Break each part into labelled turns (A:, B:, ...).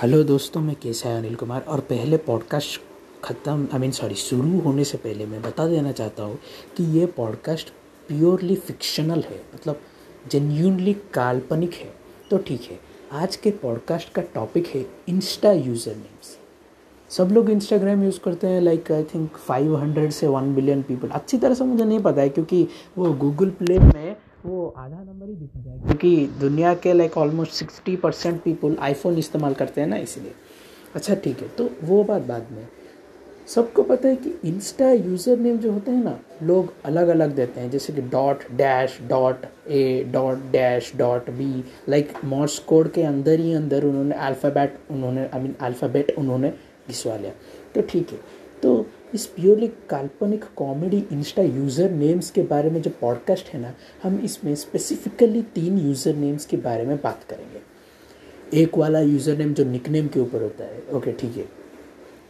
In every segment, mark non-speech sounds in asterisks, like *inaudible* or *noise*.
A: Hello दोस्तों, मैं केसा अनिल कुमार और पहले पॉडकास्ट ख़त्म आई मीन सॉरी शुरू होने से पहले मैं बता देना चाहता हूँ कि ये पॉडकास्ट प्योरली फिक्शनल है मतलब जेन्यूनली काल्पनिक है। तो ठीक है, आज के पॉडकास्ट का टॉपिक है इंस्टा यूज़र नेम्स सब लोग इंस्टाग्राम यूज़ करते हैं लाइक आई थिंक 500 से 1 बिलियन पीपल अच्छी तरह से मुझे नहीं पता है, क्योंकि वो गूगल प्ले में वो आधा नंबर ही दिखा जाए क्योंकि दुनिया के like almost sixty percent people iPhone इस्तेमाल करते हैं ना, इसलिए। अच्छा ठीक है तो वो बात बाद में। सबको पता है कि इंस्टा यूज़र नेम जो होते हैं ना, लोग अलग अलग देते हैं। जैसे कि dot dash dot A dot dash dot B like Morse code के अंदर ही अंदर उन्होंने अल्फ़ाबेट उन्होंने आई मीन अल्फ़ाबेट उन्होंने घिसवा लिया। तो ठीक है तो इस प्योरली काल्पनिक कॉमेडी इंस्टा यूज़र नेम्स के बारे में जो पॉडकास्ट है ना हम इसमें स्पेसिफिकली तीन यूज़र नेम्स के बारे में बात करेंगे। एक वाला यूज़र नेम जो निकनेम के ऊपर होता है। ओके ठीक है।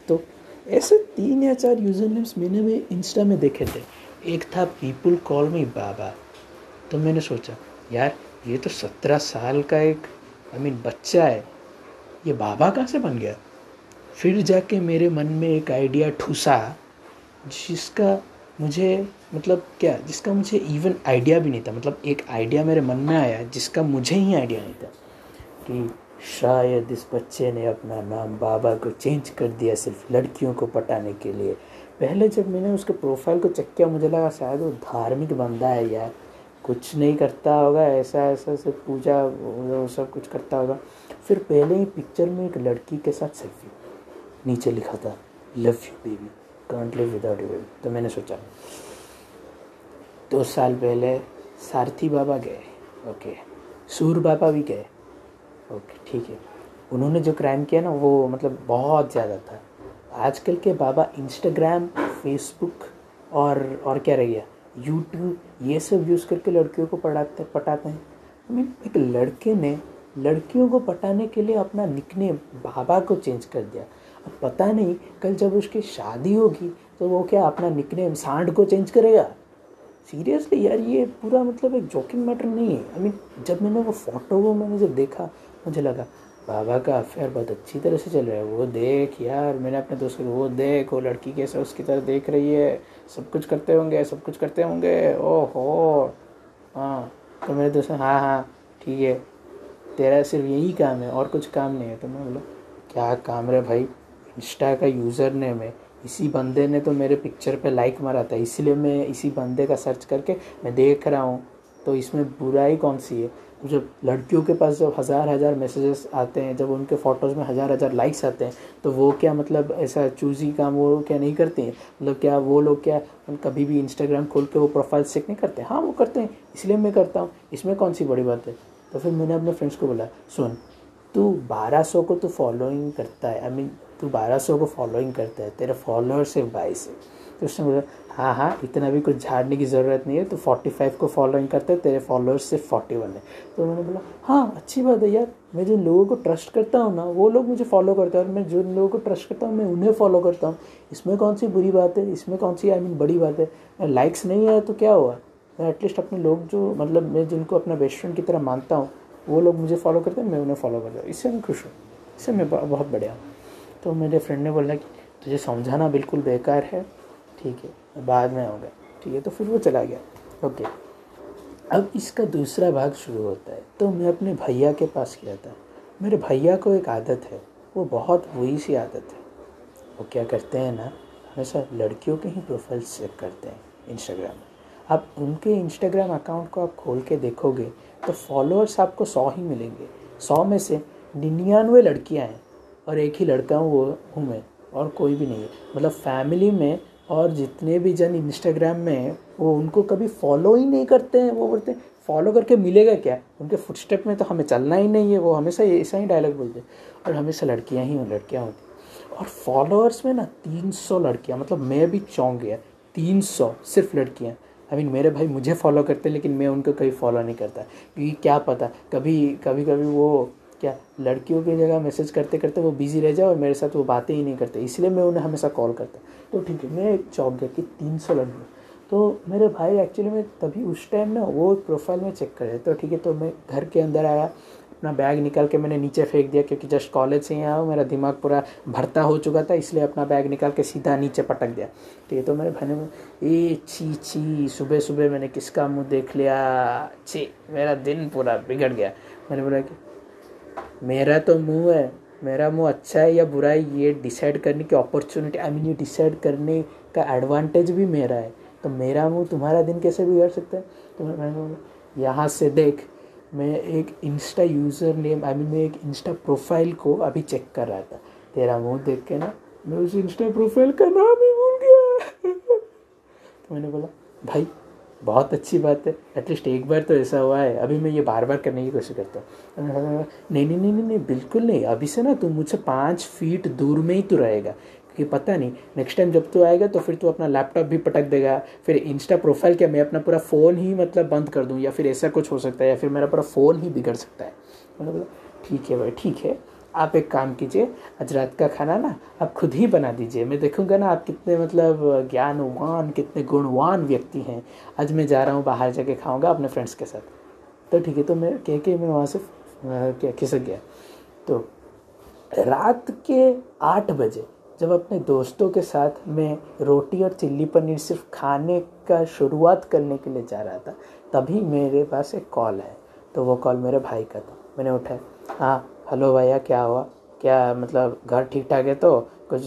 A: तो ऐसे तीन या चार यूज़र नेम्स मैंने भी इंस्टा में देखे थे। एक था पीपुल कॉल मी बाबा तो मैंने सोचा यार ये तो सत्रह साल का एक आई I मीन mean, बच्चा है। ये बाबा कहाँ से बन गया? फिर जाके मेरे मन में एक आइडिया ठूसा, जिसका मुझे मतलब क्या, जिसका मुझे इवन आइडिया भी नहीं था। मतलब एक आइडिया मेरे मन में आया, जिसका मुझे ही आइडिया नहीं था कि शायद इस बच्चे ने अपना नाम बाबा को चेंज कर दिया सिर्फ़ लड़कियों को पटाने के लिए। पहले जब मैंने उसके प्रोफ़ाइल को चेक किया, मुझे लगा शायद वो धार्मिक बंदा है यार। कुछ नहीं करता होगा, ऐसा ऐसा सब पूजा, वो सब कुछ करता होगा। फिर पहले ही पिक्चर में एक लड़की के साथ सेल्फी नीचे लिखा था love you baby can't live without you baby तो मैंने सोचा, दो साल पहले सारथी बाबा गए ओके सूर बाबा भी गए ओके ठीक है। उन्होंने जो क्राइम किया ना, वो मतलब बहुत ज़्यादा था। आजकल के बाबा इंस्टाग्राम फेसबुक और और क्या रह गया? यूट्यूब ये सब यूज़ करके लड़कियों को पढ़ाते, पटाते हैं। आई मीन एक लड़के ने, लड़कियों को पटाने के लिए अपना निकने बाबा को चेंज कर दिया। पता नहीं, कल जब उसकी शादी होगी तो वो क्या अपना निकनेम सांड को चेंज करेगा? सीरियसली यार, ये पूरा मतलब एक जोकिंग मैटर नहीं है। आई मीन जब मैंने वो फ़ोटो को मैंने जब देखा, मुझे लगा, बाबा का अफेयर बहुत अच्छी तरह से चल रहा है। वो देख यार, मैंने अपने दोस्त को, वो देख, वो लड़की कैसे उसकी तरह देख रही है। सब कुछ करते होंगे, सब कुछ करते होंगे। ओहो! हाँ तो मेरे दोस्त हाँ हाँ ठीक है। तेरा सिर्फ़ यही काम है, और कुछ काम नहीं है। तो मैं बोला, क्या काम रे भाई? इंस्टा का यूज़र नेम है। इसी बंदे ने तो मेरे पिक्चर पे लाइक मारा था, इसलिए मैं इसी बंदे का सर्च करके मैं देख रहा हूँ। तो इसमें बुराई कौन सी है? जब लड़कियों के पास जब हज़ार हज़ार मैसेजेस आते हैं, जब उनके फ़ोटोज़ में हज़ार हज़ार लाइक्स आते हैं तो वो क्या मतलब ऐसा चूज़ी काम वो क्या नहीं करते हैं? मतलब क्या वो लोग क्या कभी भी इंस्टाग्राम खोल के वो प्रोफ़ाइल चेक नहीं करते? हाँ वो करते हैं, इसलिए मैं करता हूँ। इसमें कौन सी बड़ी बात है? तो फिर मैंने अपने फ्रेंड्स को बोला, सुन, तू बारह सौ को तो फॉलोइंग करता है आई मीन तू बारह सौ को फॉलोइंग करता है, तेरा फॉलोअर सिर्फ़ बाईस। है तो उसने बोला हाँ हाँ इतना भी कुछ झाड़ने की ज़रूरत नहीं है तो फोर्टी फाइव को फॉलोइंग करता है, तेरे फॉलोअर्स सिर्फ़ फोर्टी वन है। तो उन्होंने बोला हाँ अच्छी बात है यार, मैं जिन लोगों को ट्रस्ट करता हूँ ना, वो लोग मुझे फॉलो करते हैं और मैं जिन लोगों को ट्रस्ट करता हूँ, मैं उन्हें फॉलो करता हूँ। इसमें कौन सी बुरी बात है? इसमें कौन सी आई मीन बड़ी बात है? लाइक्स नहीं आया तो क्या हुआ? मैं एटलीस्ट अपने लोग जो मतलब मैं जिनको अपना बेस्ट फ्रेंड की तरह मानता हूँ, वो लोग मुझे फॉलो करते हैं, मैं उन्हें फॉलो करता हूँ। इससे मैं खुश हूँ। इससे मैं बहुत बढ़िया हूँ। तो मेरे फ्रेंड ने बोला कि तुझे समझाना बिल्कुल बेकार है। ठीक है बाद में आऊँगा। ठीक है तो फिर वो चला गया। ओके अब इसका दूसरा भाग शुरू होता है। तो मैं अपने भैया के पास गया था। मेरे भैया को एक आदत है। वो बहुत बुरी सी आदत है। वो क्या करते हैं ना, हमेशा लड़कियों के ही प्रोफ़ाइल चेक करते हैं इंस्टाग्राम में। आप उनके इंस्टाग्राम अकाउंट को आप खोल के देखोगे तो फॉलोअर्स आपको सौ ही मिलेंगे। सौ में से निन्यानवे लड़कियाँ हैं। और एक ही लड़का हूँ, वो हूँ मैं, और कोई भी नहीं है। मतलब फैमिली में और जितने भी जन इंस्टाग्राम में वो उनको कभी फॉलो ही नहीं करते हैं। वो बोलते हैं फॉलो करके मिलेगा क्या? उनके फुटस्टेप में तो हमें चलना ही नहीं है, वो हमेशा ऐसा ही डायलॉग बोलते हैं। और हमेशा लड़कियाँ ही लड़कियाँ होती और फॉलोअर्स में ना तीन सौ लड़कियाँ मतलब मैं भी चौंक गया, तीन सौ सिर्फ़ लड़कियाँ। आई मीन मेरे भाई मुझे फॉलो करते हैं, लेकिन मैं उनको कभी फॉलो नहीं करता। क्योंकि क्या पता, कभी कभी कभी वो क्या लड़कियों की जगह मैसेज करते करते वो बिज़ी रह जाए और मेरे साथ वो बातें ही नहीं करते। इसलिए मैं उन्हें हमेशा कॉल करता तो ठीक है, मैं एक चौक गया कि तीन सौ लड़कियाँ तो मेरे भाई एक्चुअली में तभी उस टाइम ना वो प्रोफ़ाइल में चेक कर रहे तो ठीक है तो मैं घर के अंदर आया, अपना बैग निकाल के मैंने नीचे फेंक दिया क्योंकि जस्ट कॉलेज से ही आया मेरा दिमाग पूरा भरता हो चुका था, इसलिए अपना बैग निकाल के सीधा नीचे पटक दिया। ठीक है तो मेरे भाई ने ए, छी छी सुबह सुबह मैंने किसका मुँह देख लिया? छी, मेरा दिन पूरा बिगड़ गया। मैंने बोला कि मेरा तो मुँह है, मेरा मुँह अच्छा है या बुरा है, ये डिसाइड करने की अपॉर्चुनिटी आई मीन ये डिसाइड करने का एडवांटेज भी मेरा है। तो मेरा मुँह तुम्हारा दिन कैसे बिगड़ सकता है? तो मैंने बोला यहाँ से देख, मैं एक Insta user name I mean मैं एक इंस्टा प्रोफ़ाइल को अभी चेक कर रहा था। तेरा मुँह देख के ना, मैं उस इंस्टा प्रोफ़ाइल का नाम ही भूल गया। *laughs* तो मैंने बोला, भाई बहुत अच्छी बात है। एटलीस्ट एक बार तो ऐसा हुआ है। अभी मैं ये बार बार करने की कोशिश करता हूँ। नहीं नहीं नहीं नहीं नहीं, बिल्कुल नहीं। अभी से ना तू मुझसे पाँच फीट दूर में ही तू रहेगा। क्योंकि पता नहीं नेक्स्ट टाइम जब तू आएगा तो फिर तू अपना लैपटॉप भी पटक देगा। फिर इंस्टा प्रोफ़ाइल क्या मैं अपना पूरा फ़ोन ही मतलब बंद कर दूँ? या फिर ऐसा कुछ हो सकता है? या फिर मेरा पूरा फ़ोन ही बिगड़ सकता है? बोला ठीक है भाई, ठीक है। आप एक काम कीजिए, आज रात का खाना ना आप खुद ही बना दीजिए। मैं देखूँगा ना आप कितने मतलब ज्ञानवान, कितने गुणवान व्यक्ति हैं। आज मैं जा रहा हूँ, बाहर जाके खाऊँगा अपने फ्रेंड्स के साथ। तो ठीक है तो मैं कह के मैं वहाँ से क्या खिसक गया। तो रात के आठ बजे जब अपने दोस्तों के साथ मैं रोटी और चिल्ली पनीर सिर्फ़ खाने का शुरुआत करने के लिए जा रहा था, तभी मेरे पास एक कॉल है तो वो कॉल मेरे भाई का था। मैंने उठाया हाँ हेलो भैया, क्या हुआ? क्या मतलब घर ठीक ठाक है तो? कुछ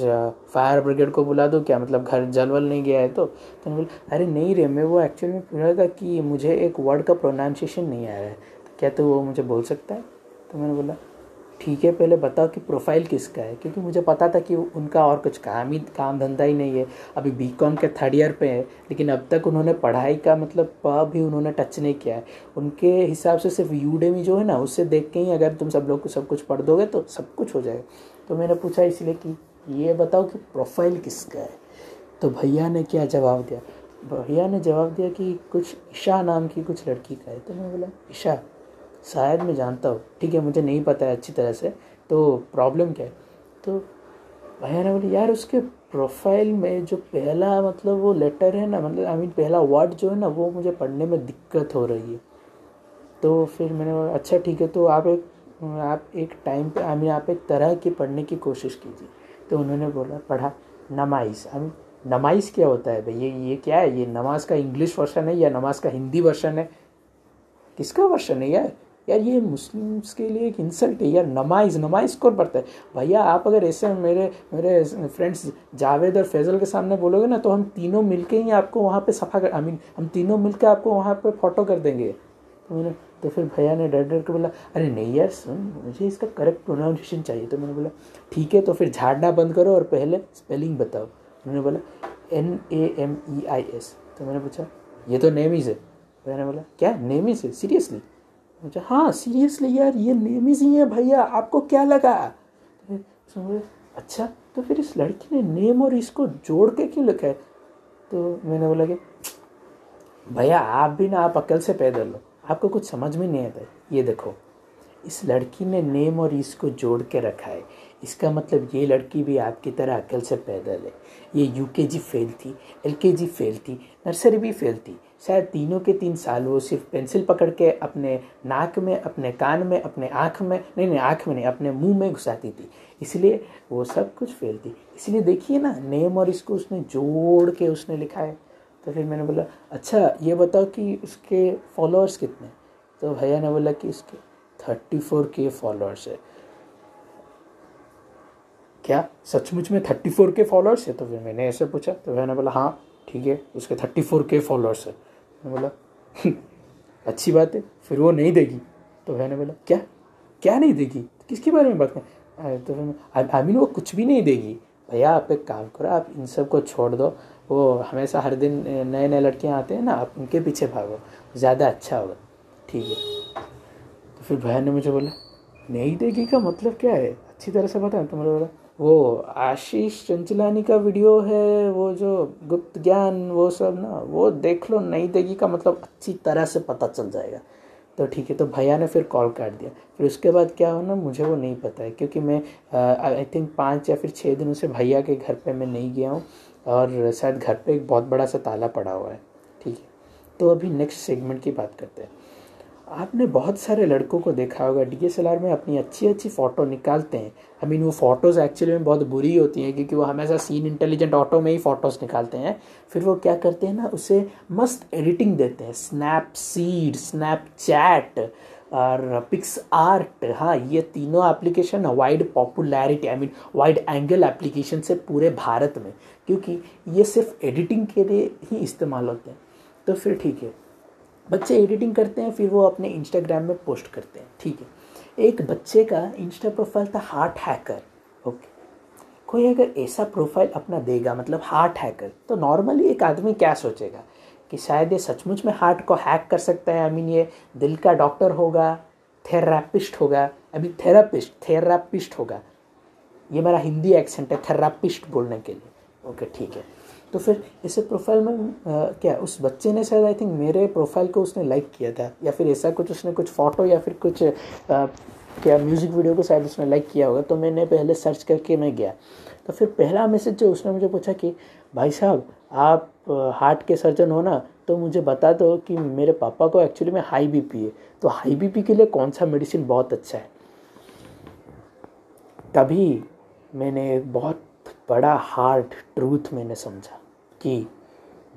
A: फायर ब्रिगेड को बुला दो क्या? मतलब घर जल वल नहीं गया है तो? तो बोला, अरे नहीं रे, मैं वो एक्चुअली में पूछ रहा था कि मुझे एक वर्ड का प्रोनाउंसिएशन नहीं आया है। क्या तो वो मुझे बोल सकता है? तो मैंने बोला ठीक है, पहले बताओ कि प्रोफ़ाइल किसका है? क्योंकि मुझे पता था कि उनका और कुछ काम ही, काम धंधा ही नहीं है। अभी बी कॉम के थर्ड ईयर पे है, लेकिन अब तक उन्होंने पढ़ाई का मतलब भी उन्होंने टच नहीं किया है। उनके हिसाब से सिर्फ़ यूडेमी जो है ना, उससे देख के ही अगर तुम सब लोग को सब कुछ पढ़ दोगे तो सब कुछ हो जाएगा। तो मैंने पूछा इसलिए कि ये बताओ कि प्रोफ़ाइल किसका है? तो भैया ने क्या जवाब दिया? भैया ने जवाब दिया कि कुछ ईशा नाम की कुछ लड़की का है। तो मैं बोला, ईशा? शायद मैं जानता हूँ। ठीक है, मुझे नहीं पता है अच्छी तरह से तो प्रॉब्लम क्या है? तो भैया ने बोले, यार, उसके प्रोफ़ाइल में जो पहला मतलब वो लेटर है ना मतलब आई मीन पहला वर्ड जो है ना, वो मुझे पढ़ने में दिक्कत हो रही है। तो फिर मैंने बोला अच्छा ठीक है तो आप एक आप एक टाइम पे आई मीन आप एक तरह की पढ़ने की कोशिश कीजिए। तो उन्होंने बोला, पढ़ा नमाइश आई मीन नमाइश क्या होता है भाई? ये ये क्या है? ये नमाज़ का इंग्लिश वर्शन है या नमाज़ का हिंदी वर्शन है? किसका वर्शन है यार? यार ये मुस्लिम्स के लिए एक इंसल्ट है। यार नमाइज नमाइज कौन पढ़ता है? भैया, आप अगर ऐसे मेरे मेरे फ्रेंड्स जावेद और फैजल के सामने बोलोगे ना तो हम तीनों मिलके ही आपको वहाँ पे सफ़ा कर आई मीन हम तीनों मिलके आपको वहाँ पे फ़ोटो कर देंगे। तो मैंने तो फिर भैया ने डर डर के बोला, अरे नहीं यार, सुन, मुझे इसका करेक्ट प्रोनाउंसिएशन चाहिए। तो मैंने बोला, ठीक है तो फिर झाड़ना बंद करो और पहले स्पेलिंग बताओ। उन्होंने बोला N A M E I S तो मैंने पूछा, ये तो नेमीज है? मैंने बोला, क्या? नेमीज है? सीरियसली मुझे हाँ सीरियसली यार, ये नेमीज ही है भैया, आपको क्या लगा? तो अच्छा तो फिर इस लड़की ने नेम और इसको जोड़ के क्यों लिखा है? तो मैंने बोला कि, भैया, आप भी ना, आप अकल से पैदल लो आपको कुछ समझ में नहीं आता ये देखो, इस लड़की ने नेम और इसको जोड़ के रखा है। इसका मतलब ये लड़की भी आपकी तरह अकल से पैदल है। ये यूकेजी फेल थी एलकेजी फेल थी, नर्सरी भी फेल थी शायद तीनों के तीन साल वो सिर्फ़ पेंसिल पकड़ के अपने नाक में, अपने कान में, अपने आँख में, नहीं नहीं, आँख में नहीं, अपने मुँह में घुसाती थी। इसलिए वो सब कुछ फेल थी। इसलिए देखिए ना, नेम और इसको उसने जोड़ के उसने लिखा है। तो फिर मैंने बोला अच्छा ये बताओ कि उसके फॉलोअर्स कितने तो भैया ने बोला कि इसके थर्टी फोर के फॉलोअर्स है। क्या? सचमुच में थर्टी फोर के फॉलोअर्स है? तो फिर मैंने ऐसे पूछा तो भैया ने बोला हाँ ठीक है, उसके थर्टी फोर के फॉलोअर्स है। बोला अच्छी बात है, फिर वो नहीं देगी। तो भैया ने बोला, क्या? क्या नहीं देगी? तो किसके बारे में बात करें तो आई मीन वो कुछ भी नहीं देगी। भैया, आप एक काम करो, आप इन सबको छोड़ दो। वो हमेशा हर दिन नए नए लड़कियाँ आते हैं ना, आप उनके पीछे भागो। ज़्यादा अच्छा होगा। ठीक है। तो फिर भैया ने मुझे बोला, नहीं देगी का मतलब क्या है? अच्छी तरह से बता तो मुझे बोला वो आशीष चंचलानी का वीडियो है, वो जो गुप्त ज्ञान, वो सब ना, वो देख लो नहीं देगी का मतलब अच्छी तरह से पता चल जाएगा। तो ठीक है तो भैया ने फिर कॉल काट दिया। फिर उसके बाद क्या हो ना, मुझे वो नहीं पता है, क्योंकि मैं आई थिंक पाँच या फिर छः दिनों से भैया के घर पे मैं नहीं गया हूँ, और शायद घर पे एक बहुत बड़ा सा ताला पड़ा हुआ है। ठीक है तो अभी नेक्स्ट सेगमेंट की बात करते हैं। आपने बहुत सारे लड़कों को देखा होगा डी में अपनी अच्छी अच्छी फ़ोटो निकालते हैं। आई मीन वो फ़ोटोज़ एक्चुअली में बहुत बुरी होती हैं, क्योंकि वो हमेशा सीन इंटेलिजेंट ऑटो में ही फ़ोटोज़ निकालते हैं। फिर वो क्या करते हैं ना, उसे मस्त एडिटिंग देते हैं। स्नैप सीड स्नैप चैट और पिक्स आर्ट हाँ ये तीनों application wide popularity I mean wide angle application से पूरे भारत में। क्योंकि ये सिर्फ़ एडिटिंग के लिए ही इस्तेमाल होते हैं। तो फिर ठीक है। बच्चे एडिटिंग करते हैं, फिर वो अपने इंस्टाग्राम में पोस्ट करते हैं, ठीक है? एक बच्चे का इंस्टा प्रोफ़ाइल था हार्ट हैकर ओके कोई अगर ऐसा प्रोफ़ाइल अपना देगा मतलब हार्ट हैकर तो नॉर्मली एक आदमी क्या सोचेगा कि शायद ये सचमुच में हार्ट को हैक कर सकता है? आई मीन ये दिल का डॉक्टर होगा थेरापिस्ट होगा मीन थेरापिस्ट थेरापिस्ट होगा। ये मेरा हिंदी एक्सेंट है थेरापिस्ट बोलने के लिए ओके ठीक है? तो फिर इसे प्रोफ़ाइल में आ, क्या उस बच्चे ने शायद आई थिंक मेरे प्रोफ़ाइल को उसने लाइक किया था? या फिर ऐसा कुछ उसने कुछ फ़ोटो या फिर कुछ आ, क्या म्यूज़िक वीडियो को शायद उसने लाइक किया होगा? तो मैंने पहले सर्च करके मैं गया। तो फिर पहला मैसेज जो उसने मुझे पूछा कि भाई साहब आप हार्ट के सर्जन हो ना तो मुझे बता दो कि मेरे पापा को एक्चुअली में हाई बीपी है। तो हाई बीपी के लिए कौन सा मेडिसिन बहुत अच्छा है? तभी मैंने एक बहुत बड़ा हार्ड ट्रूथ मैंने समझा। कि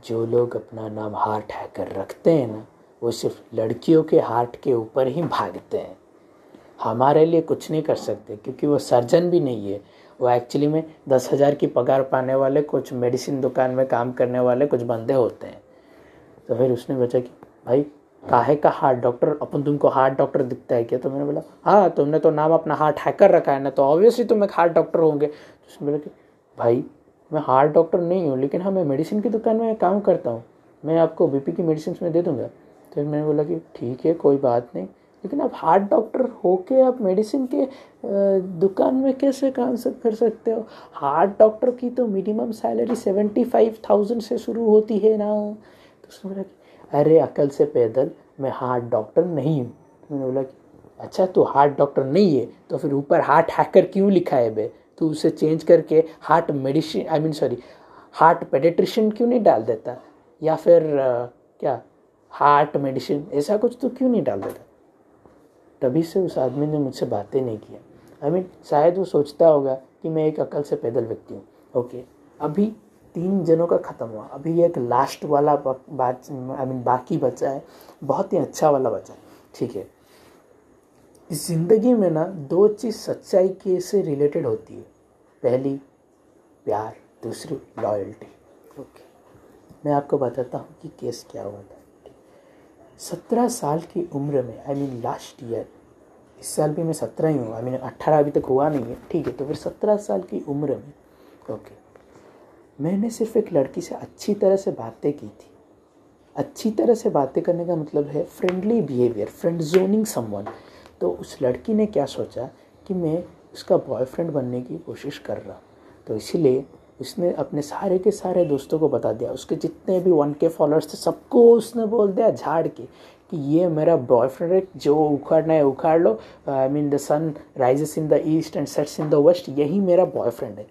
A: जो लोग अपना नाम हार्ट हैकर रखते हैं ना, वो सिर्फ़ लड़कियों के हार्ट के ऊपर ही भागते हैं। हमारे लिए कुछ नहीं कर सकते, क्योंकि वो सर्जन भी नहीं है। वो एक्चुअली में दस हज़ार की पगार पाने वाले, कुछ मेडिसिन दुकान में काम करने वाले, कुछ बंदे होते हैं। तो फिर उसने बचा कि, भाई, काहे का हार्ट डॉक्टर अपन तुमको हार्ट डॉक्टर दिखता है क्या? तो मैंने बोला हाँ तुमने तो नाम अपना हार्ट हैकर रखा है ना तो ऑब्वियसली तुम एक हार्ट डॉक्टर होंगे। तो उसने बोला कि, भाई मैं हार्ट डॉक्टर नहीं हूँ, लेकिन हाँ मैं मेडिसिन की दुकान में काम करता हूँ। मैं आपको बीपी की मेडिसिन में दे दूँगा। तो मैंने बोला कि ठीक है, कोई बात नहीं। लेकिन आप हार्ट डॉक्टर हो के आप मेडिसिन के दुकान में कैसे काम कर सकते हो? हार्ट डॉक्टर की तो minimum salary seventy five thousand से शुरू होती है ना। तो उसने बोला कि, अरे, अकल से पैदल मैं हार्ट डॉक्टर नहीं हूँ। मैंने बोला कि अच्छा तो हार्ट डॉक्टर नहीं है तो फिर ऊपर हार्ट हैकर क्यों लिखा है बे? तो उसे चेंज करके heart medicine I mean sorry heart paediatrician क्यों नहीं डाल देता? या फिर uh, क्या? हार्ट मेडिसिन ऐसा कुछ तो क्यों नहीं डाल देता? तभी से उस आदमी ने मुझसे बातें नहीं किया। आई मीन शायद वो सोचता होगा कि मैं एक अकल से पैदल व्यक्ति हूँ। ओके अभी तीन जनों का ख़त्म हुआ। अभी एक लास्ट वाला बात आई मीन बाकी बचा है। बहुत ही अच्छा वाला बचा है। ठीक है ज़िंदगी में ना दो चीज़ सच्चाई के से रिलेटेड होती है। पहली प्यार दूसरी लॉयल्टी ओके मैं आपको बताता हूँ कि केस क्या हुआ था। सत्रह साल की उम्र में आई मीन लास्ट ईयर इस साल भी मैं सत्रह ही हूँ। आई मीन अट्ठारह अभी तक हुआ नहीं है। ठीक है तो फिर सत्रह साल की उम्र में ओके मैंने सिर्फ़ एक लड़की से अच्छी तरह से बातें की थी। अच्छी तरह से बातें करने का मतलब है friendly behaviour friend zoning someone तो उस लड़की ने क्या सोचा कि मैं उसका बॉयफ्रेंड बनने की कोशिश कर रहा तो इसीलिए उसने अपने सारे के सारे दोस्तों को बता दिया। उसके जितने भी वन के फॉलोअर्स थे, सबको उसने बोल दिया झाड़ के कि ये मेरा बॉयफ्रेंड है, जो उखाड़ना है, उखाड़ लो। I mean the sun rises in the east and sets in the west यही मेरा बॉयफ्रेंड है।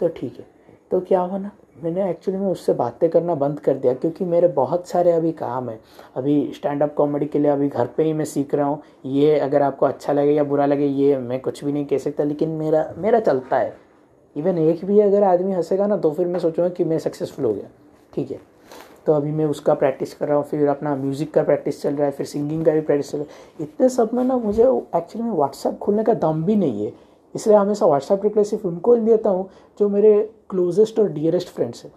A: तो ठीक है। तो क्या हुआ ना? मैंने एक्चुअली में उससे बातें करना बंद कर दिया क्योंकि मेरे बहुत सारे अभी काम हैं। अभी स्टैंड अप कॉमेडी के लिए अभी घर पे ही मैं सीख रहा हूँ। ये अगर आपको अच्छा लगे या बुरा लगे, ये मैं कुछ भी नहीं कह सकता, लेकिन मेरा मेरा चलता है। इवन एक भी अगर आदमी हंसेगा ना तो फिर मैं सोचूँगा कि मैं सक्सेसफुल हो गया। ठीक है? तो अभी मैं उसका प्रैक्टिस कर रहा हूँ, फिर अपना म्यूज़िक का प्रैक्टिस चल रहा है, फिर सिंगिंग का भी प्रैक्टिस चल रहा है। इतने सब में ना मुझे एक्चुअली में व्हाट्सएप खोलने का दम भी नहीं है। इसलिए हमेशा व्हाट्सएप रिप्लाई सिर्फ़ उनको देता हूँ, जो मेरे क्लोजेस्ट और डियरेस्ट फ्रेंड्स हैं।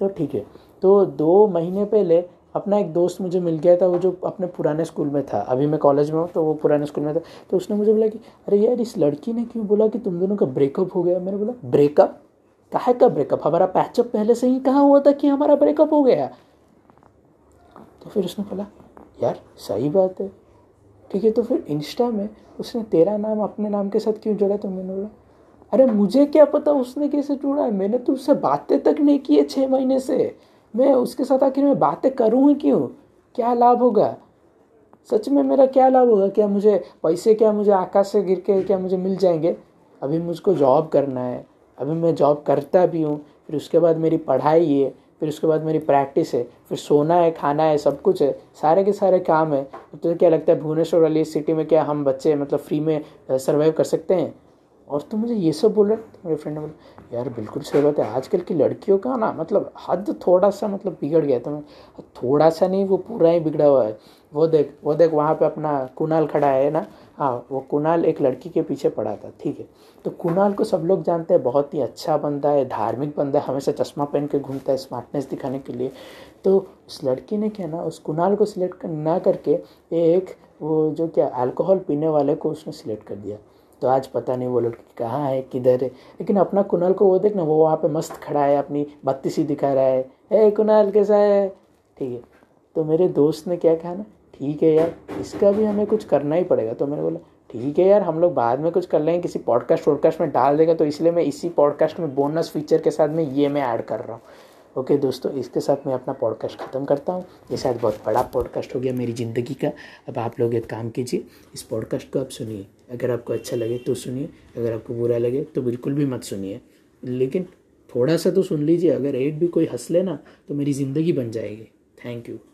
A: तो ठीक है। तो दो महीने पहले अपना एक दोस्त मुझे मिल गया था, वो जो अपने पुराने स्कूल में था। अभी मैं कॉलेज में हूँ तो वो पुराने स्कूल में था। तो उसने मुझे बोला कि, अरे यार, इस लड़की ने क्यों बोला कि तुम दोनों का ब्रेकअप हो गया? मैंने बोला ब्रेकअप कहा का ब्रेकअप हमारा पैचअप पहले से ही कहा हुआ था कि हमारा ब्रेकअप हो गया? तो फिर उसने बोला, यार, सही बात है। ठीक है तो फिर इंस्टा में उसने तेरा नाम अपने नाम के साथ क्यों जोड़ा तो मैंने बोला अरे मुझे क्या पता उसने कैसे जोड़ा है? मैंने तो उससे बातें तक नहीं की है छः महीने से। मैं उसके साथ आखिर मैं बातें करूँ ही क्यों? क्या लाभ होगा? सच में मेरा क्या लाभ होगा? क्या मुझे पैसे, क्या मुझे आकाश से गिर के, क्या मुझे मिल जाएँगे? अभी मुझको जॉब करना है। अभी मैं जॉब करता भी हूँ, फिर उसके बाद मेरी पढ़ाई है फिर उसके बाद मेरी प्रैक्टिस है, फिर सोना है, खाना है, सब कुछ है, सारे के सारे काम है। तो क्या लगता है भुवनेश्वर वाली सिटी में क्या हम बच्चे मतलब फ्री में सर्वाइव कर सकते हैं? और तो मुझे ये सब बोल रहे मेरे फ्रेंड ने बोला, यार, बिल्कुल सही बात है, आजकल की लड़कियों का ना मतलब हद थोड़ा सा मतलब बिगड़ गया था मैं थोड़ा सा नहीं, वो पूरा ही बिगड़ा हुआ है। वो देख वो देख, वहाँ पे अपना कुणाल खड़ा है ना हाँ वो कुणाल एक लड़की के पीछे पड़ा था, ठीक है। तो कुणाल को सब लोग जानते हैं, बहुत ही अच्छा बंदा है, धार्मिक बंदा है, हमेशा चश्मा पहन के घूमता है स्मार्टनेस दिखाने के लिए। तो उस लड़की ने क्या ना, उस कुणाल को सिलेक्ट ना करके एक वो जो क्या अल्कोहल पीने वाले को उसने सिलेक्ट कर दिया। तो आज पता नहीं वो लड़की कहाँ है, किधर है, लेकिन अपना कुणाल को वो देख ना, वो वहाँ पे मस्त खड़ा है, अपनी बत्ती सी दिखा रहा है, ए कुणाल कैसा है? ठीक है। तो मेरे दोस्त ने क्या कहा ना ठीक है यार, इसका भी हमें कुछ करना ही पड़ेगा। तो मैंने बोला, ठीक है यार, हम लोग बाद में कुछ कर लेंगे, किसी पॉडकास्ट वॉडकास्ट में डाल देगा। तो इसलिए मैं इसी पॉडकास्ट में बोनस फीचर के साथ में ये मैं ऐड कर रहा हूँ। ओके दोस्तों, इसके साथ मैं अपना पॉडकास्ट ख़त्म करता हूँ। ये शायद बहुत बड़ा पॉडकास्ट हो गया मेरी ज़िंदगी का। अब आप लोग एक काम कीजिए, इस पॉडकास्ट को आप सुनिए। अगर आपको अच्छा लगे तो सुनिए, अगर आपको बुरा लगे तो बिल्कुल भी मत सुनिए। लेकिन थोड़ा सा तो सुन लीजिए, अगर एक भी कोई हंस ले ना तो मेरी ज़िंदगी बन जाएगी। Thank you